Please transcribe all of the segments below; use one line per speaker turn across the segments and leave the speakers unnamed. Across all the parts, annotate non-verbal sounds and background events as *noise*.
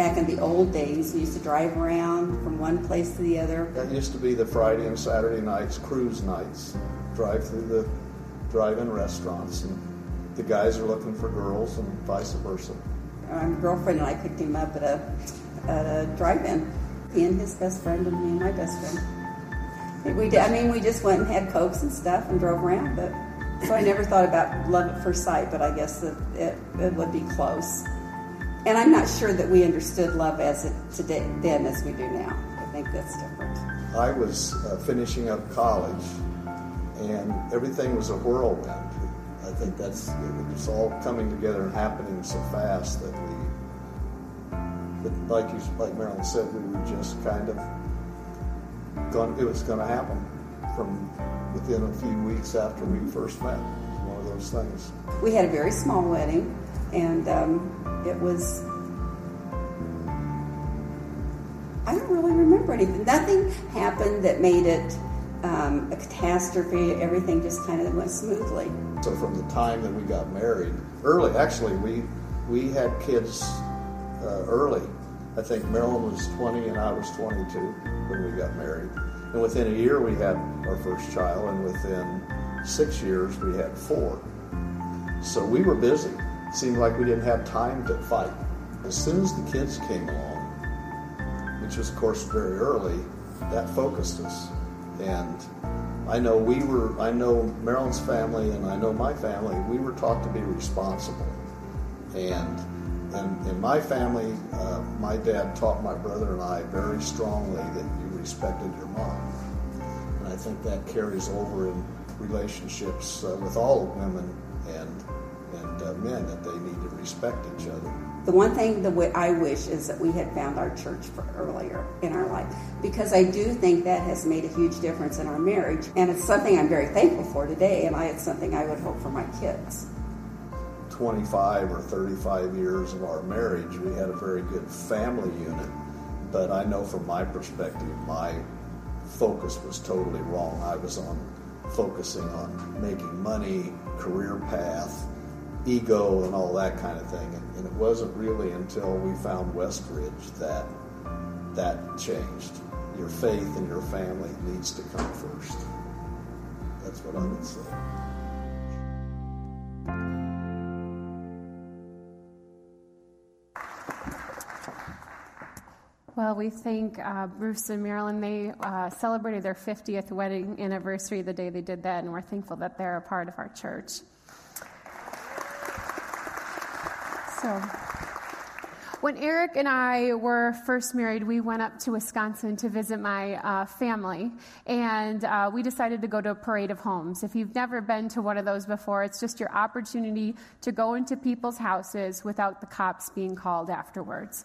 back in the old days, we used to drive around from one place to the other.
That used to be the Friday and Saturday nights, cruise nights. Drive through the drive-in restaurants, and the guys are looking for girls, and vice versa.
My girlfriend and I picked him up at a at a drive-in. He and his best friend, and me and my best friend. We, did, I mean, we just went and had cokes and stuff and drove around, but so I never thought about love at first sight, but I guess that it, it would be close. And I'm not sure that we understood love as it today then as we do now. I think that's different.
I was uh, finishing up college, and everything was a whirlwind. I think that's it was all coming together and happening so fast that we, that like you, like Marilyn said, we were just kind of going. It was going to happen from within a few weeks after we first met. One of those things.
We had a very small wedding, and um, it was. I don't really remember anything. Nothing happened that made it um, a catastrophe. Everything just kind of went smoothly.
So from the time that we got married, early actually, we we had kids uh, early. I think Marilyn was 20 and I was 22 when we got married. And within a year, we had our first child, and within six years, we had four. So we were busy. Seemed like we didn't have time to fight. As soon as the kids came along, which was, of course, very early, that focused us. And I know we were, I know Marilyn's family and I know my family, we were taught to be responsible. And and in my family, uh, my dad taught my brother and I very strongly that you respected your mom. And I think that carries over in relationships uh, with all women and, and men that they need to respect each other.
The one thing that I wish is that we had found our church earlier in our life because I do think that has made a huge difference in our marriage. And it's something I'm very thankful for today, and I, it's something I would hope for my kids.
25 or 35 years of our marriage, we had a very good family unit. But I know from my perspective, my focus was totally wrong. I was on focusing on making money, career path, ego, and all that kind of thing. And, and it wasn't really until we found Westridge that that changed. Your faith and your family needs to come first. That's what I would say.
Well, we thank uh, Bruce and Marilyn. They uh, celebrated their 50th wedding anniversary the day they did that, and we're thankful that they're a part of our church. So, when Eric and I were first married, we went up to Wisconsin to visit my uh, family, and uh, we decided to go to a parade of homes. If you've never been to one of those before, it's just your opportunity to go into people's houses without the cops being called afterwards.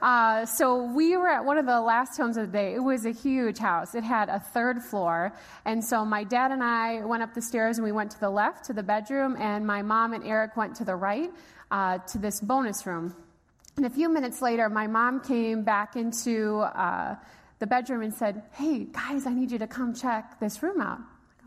Uh, so we were at one of the last homes of the day. It was a huge house. It had a third floor, and so my dad and I went up the stairs and we went to the left to the bedroom, and my mom and Eric went to the right uh, to this bonus room. And a few minutes later, my mom came back into uh, the bedroom and said, Hey, guys, I need you to come check this room out.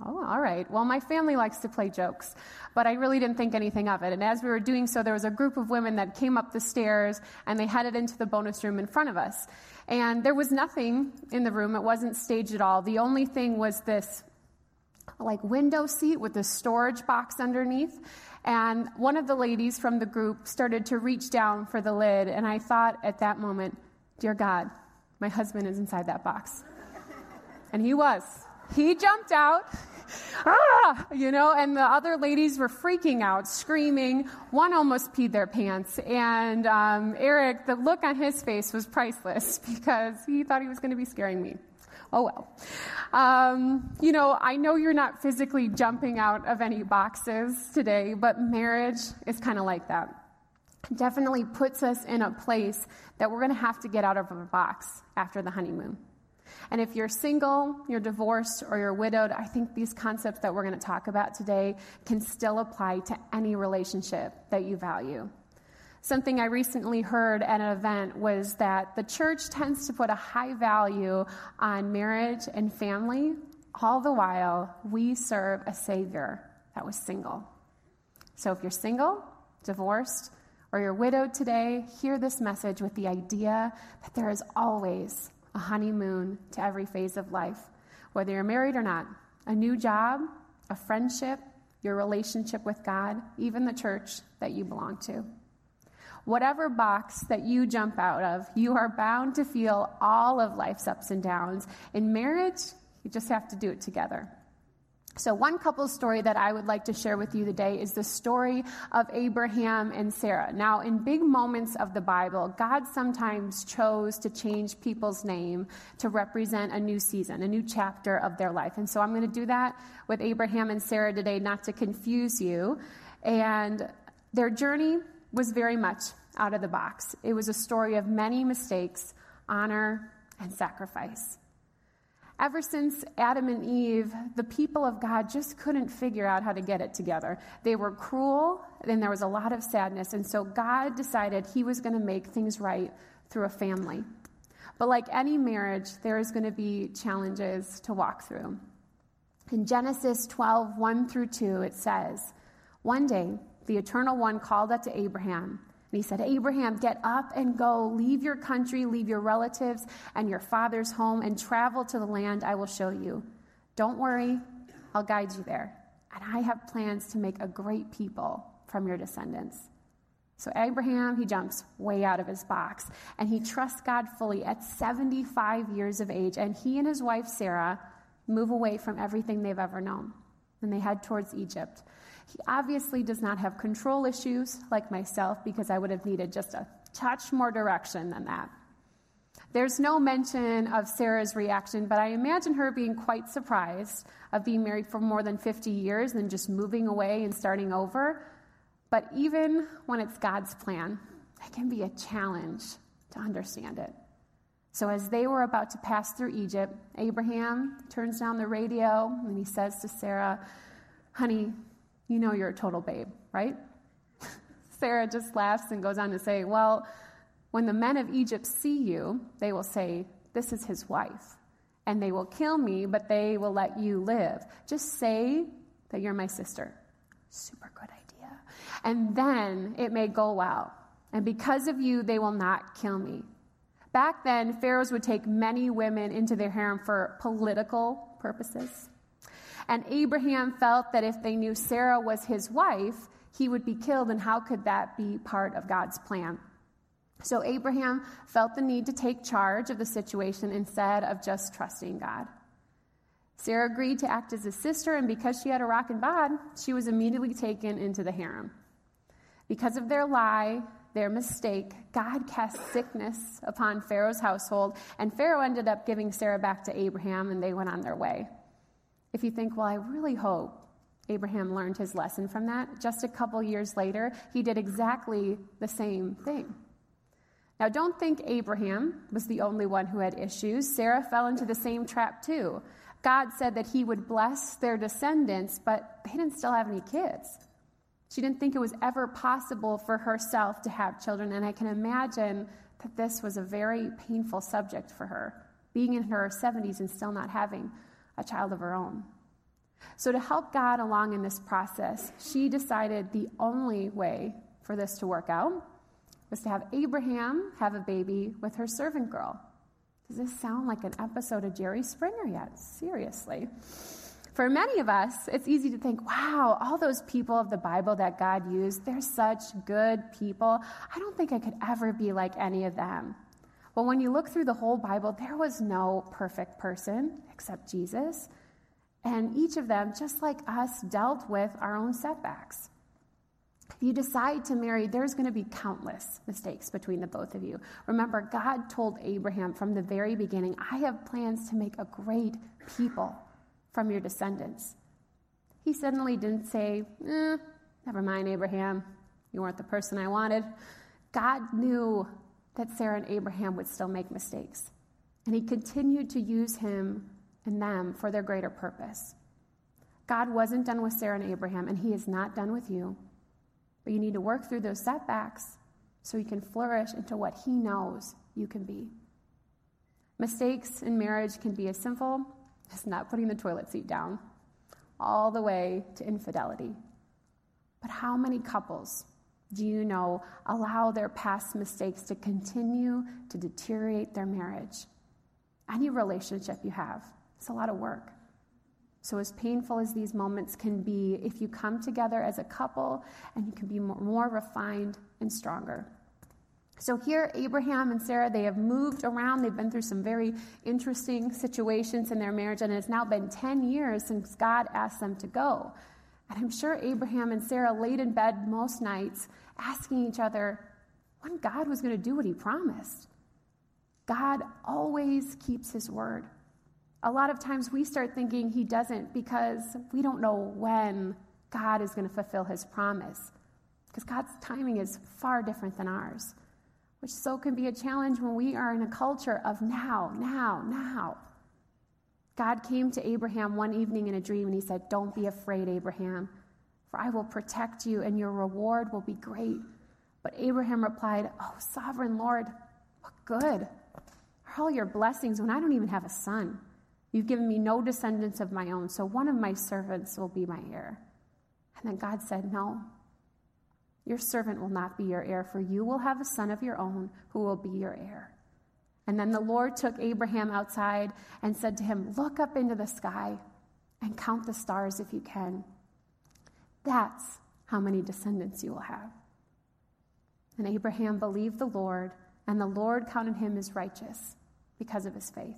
Oh, all right. Well, my family likes to play jokes, but I really didn't think anything of it. And as we were doing so, there was a group of women that came up the stairs and they headed into the bonus room in front of us. And there was nothing in the room, it wasn't staged at all. The only thing was this like window seat with a storage box underneath. And one of the ladies from the group started to reach down for the lid, and I thought at that moment, Dear God, my husband is inside that box. And he was. He jumped out. ah, you know, and the other ladies were freaking out, screaming. One almost peed their pants. And um, Eric, the look on his face was priceless *laughs* because he thought he was going to be scaring me. Oh well. Um, you know, I know you're not physically jumping out of any boxes today, but marriage is kind of like that. It definitely puts us in a place that we're going to have to get out of a box after the honeymoon. And if you're single, you're divorced, or you're widowed, I think these concepts that we're going to talk about today can still apply to any relationship that you value. Something I recently heard at an event was that the church tends to put a high value on marriage and family, all the while we serve a Savior that was single. So if you're single, divorced, or you're widowed today, hear this message with the idea that there is always a honeymoon to every phase of life, whether you're married or not, a new job, a friendship, your relationship with God, even the church that you belong to. Whatever box that you jump out of, you are bound to feel all of life's ups and downs. In marriage, you just have to do it together. So, one couple story that I would like to share with you today is the story of Abraham and Sarah. Now, in big moments of the Bible, God sometimes chose to change people's name to represent a new season, a new chapter of their life. And so, I'm going to do that with Abraham and Sarah today, not to confuse you. And their journey was very much out of the box. It was a story of many mistakes, honor, and sacrifice. Ever since Adam and Eve, the people of God just couldn't figure out how to get it together. They were cruel, and there was a lot of sadness. And so God decided He was going to make things right through a family. But like any marriage, there is going to be challenges to walk through. In Genesis 12, 1 through 2, it says, One day, the Eternal One called out to Abraham and he said, Abraham, get up and go. Leave your country, leave your relatives and your father's home, and travel to the land I will show you. Don't worry, I'll guide you there. And I have plans to make a great people from your descendants. So Abraham, he jumps way out of his box and he trusts God fully at 75 years of age. And he and his wife Sarah move away from everything they've ever known. And they head towards Egypt. He obviously does not have control issues like myself because I would have needed just a touch more direction than that. There's no mention of Sarah's reaction, but I imagine her being quite surprised of being married for more than 50 years and just moving away and starting over. But even when it's God's plan, it can be a challenge to understand it. So, as they were about to pass through Egypt, Abraham turns down the radio and he says to Sarah, Honey, you know you're a total babe, right? *laughs* Sarah just laughs and goes on to say, Well, when the men of Egypt see you, they will say, This is his wife. And they will kill me, but they will let you live. Just say that you're my sister. Super good idea. And then it may go well. And because of you, they will not kill me. Back then, pharaohs would take many women into their harem for political purposes. And Abraham felt that if they knew Sarah was his wife, he would be killed, and how could that be part of God's plan? So Abraham felt the need to take charge of the situation instead of just trusting God. Sarah agreed to act as his sister, and because she had a rock and bod, she was immediately taken into the harem. Because of their lie, their mistake, God cast sickness upon Pharaoh's household, and Pharaoh ended up giving Sarah back to Abraham, and they went on their way. If you think, well, I really hope Abraham learned his lesson from that, just a couple years later, he did exactly the same thing. Now, don't think Abraham was the only one who had issues. Sarah fell into the same trap, too. God said that he would bless their descendants, but they didn't still have any kids. She didn't think it was ever possible for herself to have children, and I can imagine that this was a very painful subject for her, being in her 70s and still not having a child of her own. So, to help God along in this process, she decided the only way for this to work out was to have Abraham have a baby with her servant girl. Does this sound like an episode of Jerry Springer yet? Seriously. For many of us, it's easy to think, wow, all those people of the Bible that God used, they're such good people. I don't think I could ever be like any of them. Well, when you look through the whole Bible, there was no perfect person except Jesus. And each of them, just like us, dealt with our own setbacks. If you decide to marry, there's going to be countless mistakes between the both of you. Remember, God told Abraham from the very beginning, I have plans to make a great people from your descendants. He suddenly didn't say, eh, Never mind, Abraham. You weren't the person I wanted. God knew that Sarah and Abraham would still make mistakes. And he continued to use him and them for their greater purpose. God wasn't done with Sarah and Abraham, and he is not done with you. But you need to work through those setbacks so you can flourish into what he knows you can be. Mistakes in marriage can be as simple as not putting the toilet seat down, all the way to infidelity. But how many couples do you know allow their past mistakes to continue to deteriorate their marriage? Any relationship you have, it's a lot of work. So, as painful as these moments can be, if you come together as a couple and you can be more, refined and stronger. So here, Abraham and Sarah, they have moved around. They've been through some very interesting situations in their marriage, and it's now been 10 years since God asked them to go. And I'm sure Abraham and Sarah laid in bed most nights asking each other when God was going to do what he promised. God always keeps his word. A lot of times we start thinking he doesn't because we don't know when God is going to fulfill his promise. Because God's timing is far different than ours which so can be a challenge when we are in a culture of now, now, now. God came to Abraham one evening in a dream and he said, Don't be afraid, Abraham, for I will protect you and your reward will be great. But Abraham replied, Oh, sovereign Lord, what good are all your blessings when I don't even have a son? You've given me no descendants of my own, so one of my servants will be my heir. And then God said, No, your servant will not be your heir, for you will have a son of your own who will be your heir. And then the Lord took Abraham outside and said to him, Look up into the sky and count the stars if you can. That's how many descendants you will have. And Abraham believed the Lord, and the Lord counted him as righteous because of his faith.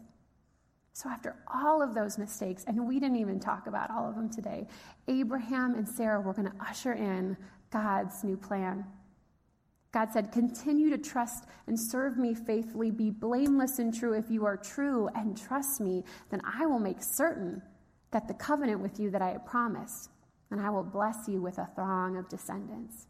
So, after all of those mistakes, and we didn't even talk about all of them today, Abraham and Sarah were going to usher in God's new plan. God said, Continue to trust and serve me faithfully. Be blameless and true. If you are true and trust me, then I will make certain that the covenant with you that I have promised, and I will bless you with a throng of descendants.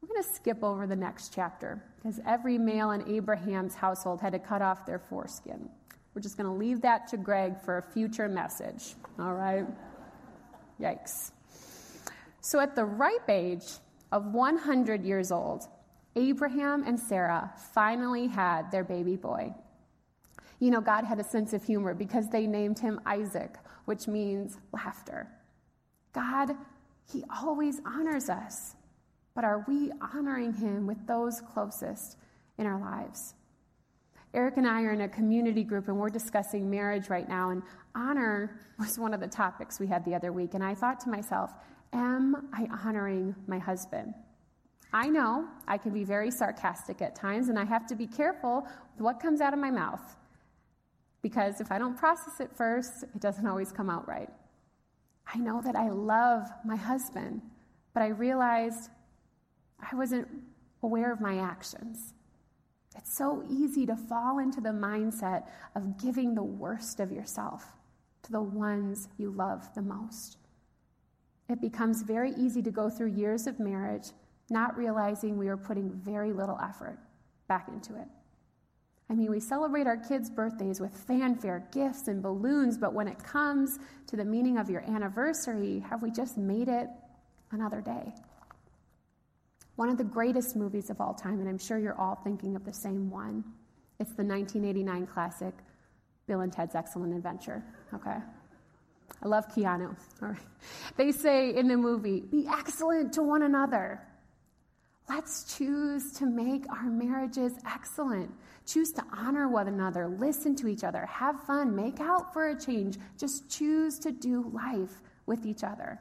We're going to skip over the next chapter because every male in Abraham's household had to cut off their foreskin. We're just going to leave that to Greg for a future message. All right? Yikes. So, at the ripe age of 100 years old, Abraham and Sarah finally had their baby boy. You know, God had a sense of humor because they named him Isaac, which means laughter. God, He always honors us, but are we honoring Him with those closest in our lives? Eric and I are in a community group and we're discussing marriage right now, and honor was one of the topics we had the other week. And I thought to myself, Am I honoring my husband? I know I can be very sarcastic at times, and I have to be careful with what comes out of my mouth. Because if I don't process it first, it doesn't always come out right. I know that I love my husband, but I realized I wasn't aware of my actions. It's so easy to fall into the mindset of giving the worst of yourself to the ones you love the most it becomes very easy to go through years of marriage not realizing we are putting very little effort back into it. I mean, we celebrate our kids' birthdays with fanfare, gifts, and balloons, but when it comes to the meaning of your anniversary, have we just made it another day? One of the greatest movies of all time, and I'm sure you're all thinking of the same one. It's the 1989 classic, Bill and Ted's Excellent Adventure, okay? I love Keanu. All right. They say in the movie, be excellent to one another. Let's choose to make our marriages excellent. Choose to honor one another, listen to each other, have fun, make out for a change. Just choose to do life with each other.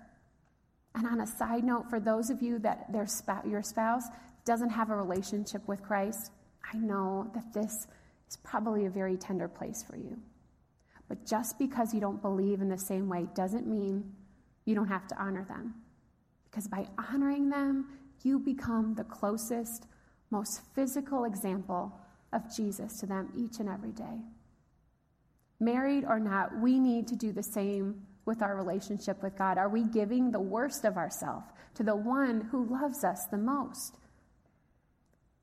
And on a side note, for those of you that their sp- your spouse doesn't have a relationship with Christ, I know that this is probably a very tender place for you. But just because you don't believe in the same way doesn't mean you don't have to honor them. Because by honoring them, you become the closest, most physical example of Jesus to them each and every day. Married or not, we need to do the same with our relationship with God. Are we giving the worst of ourselves to the one who loves us the most?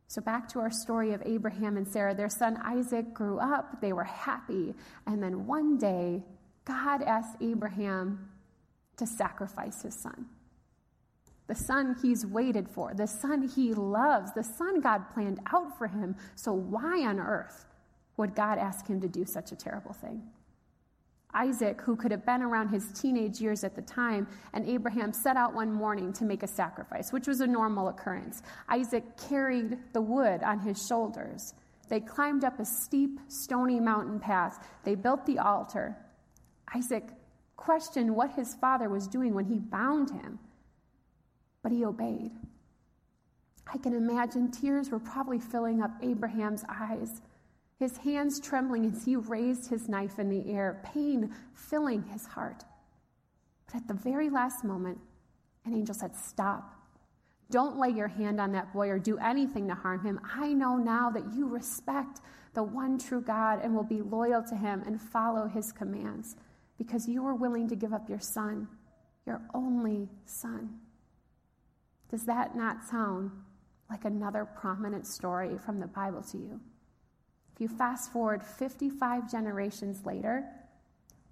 So, back to our story of Abraham and Sarah. Their son Isaac grew up, they were happy, and then one day, God asked Abraham to sacrifice his son. The son he's waited for, the son he loves, the son God planned out for him. So, why on earth would God ask him to do such a terrible thing? Isaac, who could have been around his teenage years at the time, and Abraham set out one morning to make a sacrifice, which was a normal occurrence. Isaac carried the wood on his shoulders. They climbed up a steep, stony mountain path. They built the altar. Isaac questioned what his father was doing when he bound him, but he obeyed. I can imagine tears were probably filling up Abraham's eyes his hands trembling as he raised his knife in the air, pain filling his heart. But at the very last moment, an angel said, Stop. Don't lay your hand on that boy or do anything to harm him. I know now that you respect the one true God and will be loyal to him and follow his commands because you were willing to give up your son, your only son. Does that not sound like another prominent story from the Bible to you? If you fast forward 55 generations later,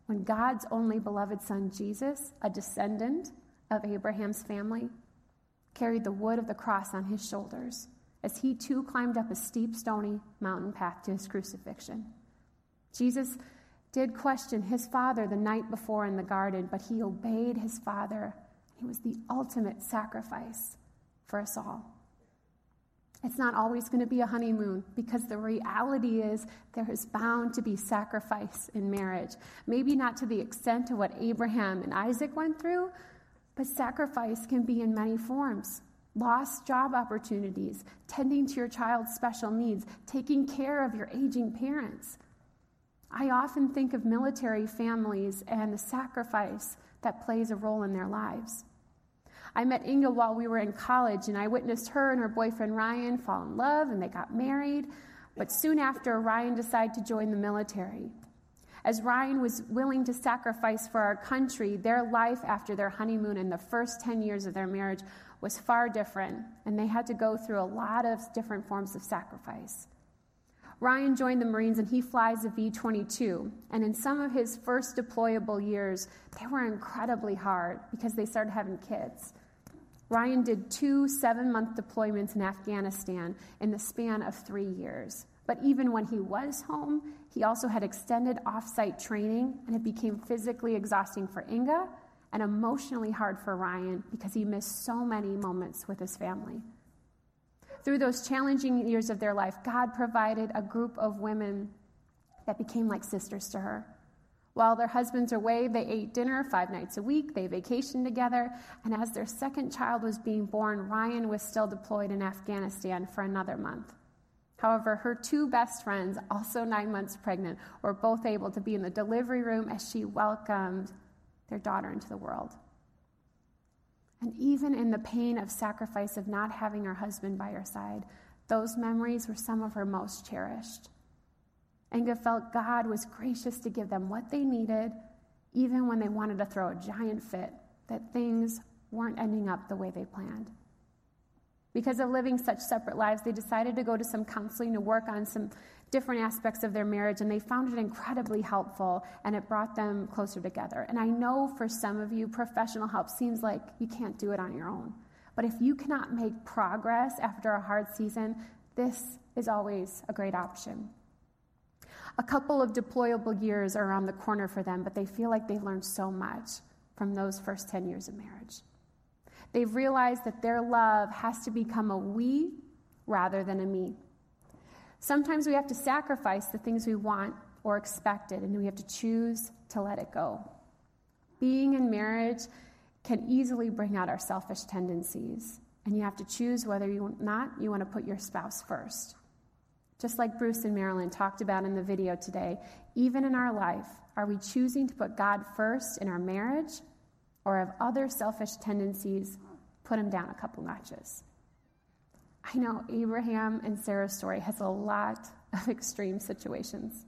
when God's only beloved son, Jesus, a descendant of Abraham's family, carried the wood of the cross on his shoulders as he too climbed up a steep, stony mountain path to his crucifixion. Jesus did question his father the night before in the garden, but he obeyed his father. He was the ultimate sacrifice for us all. It's not always going to be a honeymoon because the reality is there is bound to be sacrifice in marriage. Maybe not to the extent of what Abraham and Isaac went through, but sacrifice can be in many forms lost job opportunities, tending to your child's special needs, taking care of your aging parents. I often think of military families and the sacrifice that plays a role in their lives. I met Inga while we were in college, and I witnessed her and her boyfriend Ryan fall in love, and they got married. But soon after, Ryan decided to join the military. As Ryan was willing to sacrifice for our country, their life after their honeymoon and the first 10 years of their marriage was far different, and they had to go through a lot of different forms of sacrifice. Ryan joined the Marines and he flies a V 22. And in some of his first deployable years, they were incredibly hard because they started having kids. Ryan did two seven month deployments in Afghanistan in the span of three years. But even when he was home, he also had extended off site training, and it became physically exhausting for Inga and emotionally hard for Ryan because he missed so many moments with his family. Through those challenging years of their life, God provided a group of women that became like sisters to her. While their husbands were away, they ate dinner five nights a week, they vacationed together, and as their second child was being born, Ryan was still deployed in Afghanistan for another month. However, her two best friends, also nine months pregnant, were both able to be in the delivery room as she welcomed their daughter into the world. And even in the pain of sacrifice of not having her husband by her side, those memories were some of her most cherished. Inga felt God was gracious to give them what they needed, even when they wanted to throw a giant fit that things weren't ending up the way they planned. Because of living such separate lives, they decided to go to some counseling to work on some different aspects of their marriage, and they found it incredibly helpful, and it brought them closer together. And I know for some of you, professional help seems like you can't do it on your own. But if you cannot make progress after a hard season, this is always a great option. A couple of deployable years are around the corner for them, but they feel like they've learned so much from those first 10 years of marriage. They've realized that their love has to become a we rather than a me. Sometimes we have to sacrifice the things we want or expected, and we have to choose to let it go. Being in marriage can easily bring out our selfish tendencies, and you have to choose whether you not you want to put your spouse first. Just like Bruce and Marilyn talked about in the video today, even in our life, are we choosing to put God first in our marriage or have other selfish tendencies put him down a couple notches? I know Abraham and Sarah's story has a lot of *laughs* extreme situations.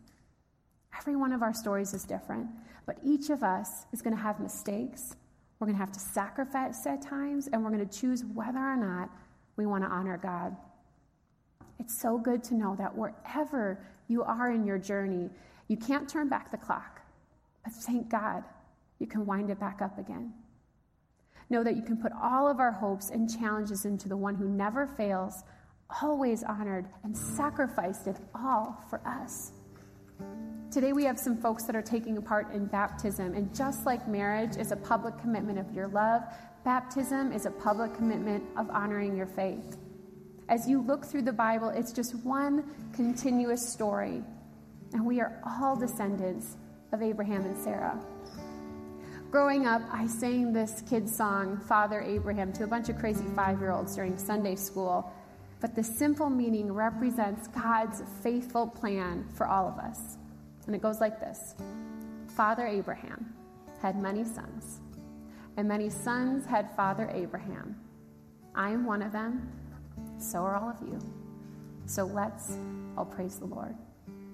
Every one of our stories is different, but each of us is going to have mistakes. We're going to have to sacrifice at times, and we're going to choose whether or not we want to honor God. It's so good to know that wherever you are in your journey, you can't turn back the clock. But thank God you can wind it back up again. Know that you can put all of our hopes and challenges into the one who never fails, always honored, and sacrificed it all for us. Today, we have some folks that are taking part in baptism. And just like marriage is a public commitment of your love, baptism is a public commitment of honoring your faith. As you look through the Bible, it's just one continuous story. And we are all descendants of Abraham and Sarah. Growing up, I sang this kid's song, Father Abraham, to a bunch of crazy five year olds during Sunday school. But the simple meaning represents God's faithful plan for all of us. And it goes like this Father Abraham had many sons, and many sons had Father Abraham. I am one of them, so are all of you. So let's all praise the Lord.